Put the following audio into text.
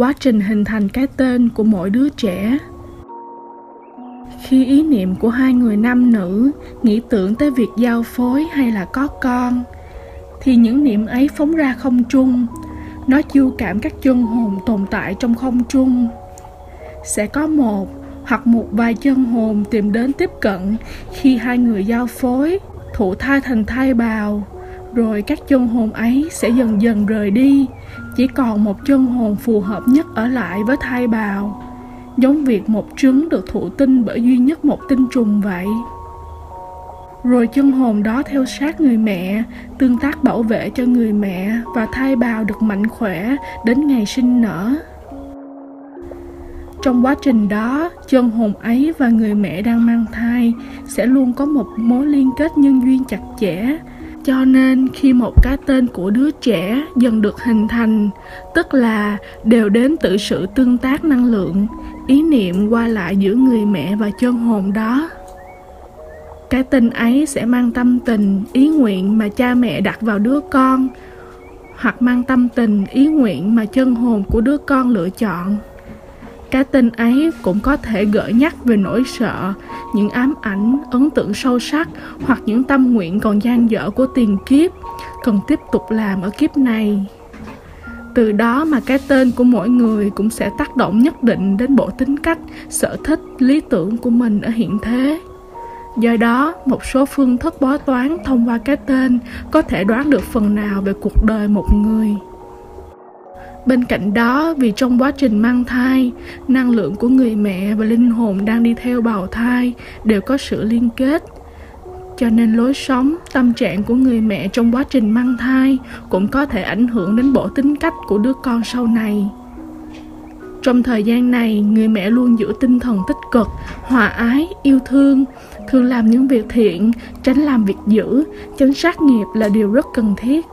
quá trình hình thành cái tên của mỗi đứa trẻ. Khi ý niệm của hai người nam nữ nghĩ tưởng tới việc giao phối hay là có con, thì những niệm ấy phóng ra không trung nó chiêu cảm các chân hồn tồn tại trong không trung sẽ có một hoặc một vài chân hồn tìm đến tiếp cận khi hai người giao phối, thụ thai thành thai bào rồi các chân hồn ấy sẽ dần dần rời đi. Chỉ còn một chân hồn phù hợp nhất ở lại với thai bào. Giống việc một trứng được thụ tinh bởi duy nhất một tinh trùng vậy. Rồi chân hồn đó theo sát người mẹ, tương tác bảo vệ cho người mẹ và thai bào được mạnh khỏe đến ngày sinh nở. Trong quá trình đó chân hồn ấy và người mẹ đang mang thai sẽ luôn có một mối liên kết nhân duyên chặt chẽ cho nên khi một cái tên của đứa trẻ dần được hình thành, tức là đều đến từ sự tương tác năng lượng, ý niệm qua lại giữa người mẹ và chân hồn đó. Cái tên ấy sẽ mang tâm tình, ý nguyện mà cha mẹ đặt vào đứa con, hoặc mang tâm tình, ý nguyện mà chân hồn của đứa con lựa chọn cái tên ấy cũng có thể gợi nhắc về nỗi sợ, những ám ảnh, ấn tượng sâu sắc hoặc những tâm nguyện còn dang dở của tiền kiếp cần tiếp tục làm ở kiếp này. Từ đó mà cái tên của mỗi người cũng sẽ tác động nhất định đến bộ tính cách, sở thích, lý tưởng của mình ở hiện thế. Do đó, một số phương thức bói toán thông qua cái tên có thể đoán được phần nào về cuộc đời một người bên cạnh đó, vì trong quá trình mang thai, năng lượng của người mẹ và linh hồn đang đi theo bào thai đều có sự liên kết. Cho nên lối sống, tâm trạng của người mẹ trong quá trình mang thai cũng có thể ảnh hưởng đến bộ tính cách của đứa con sau này. Trong thời gian này, người mẹ luôn giữ tinh thần tích cực, hòa ái, yêu thương, thường làm những việc thiện, tránh làm việc dữ. Tránh sát nghiệp là điều rất cần thiết.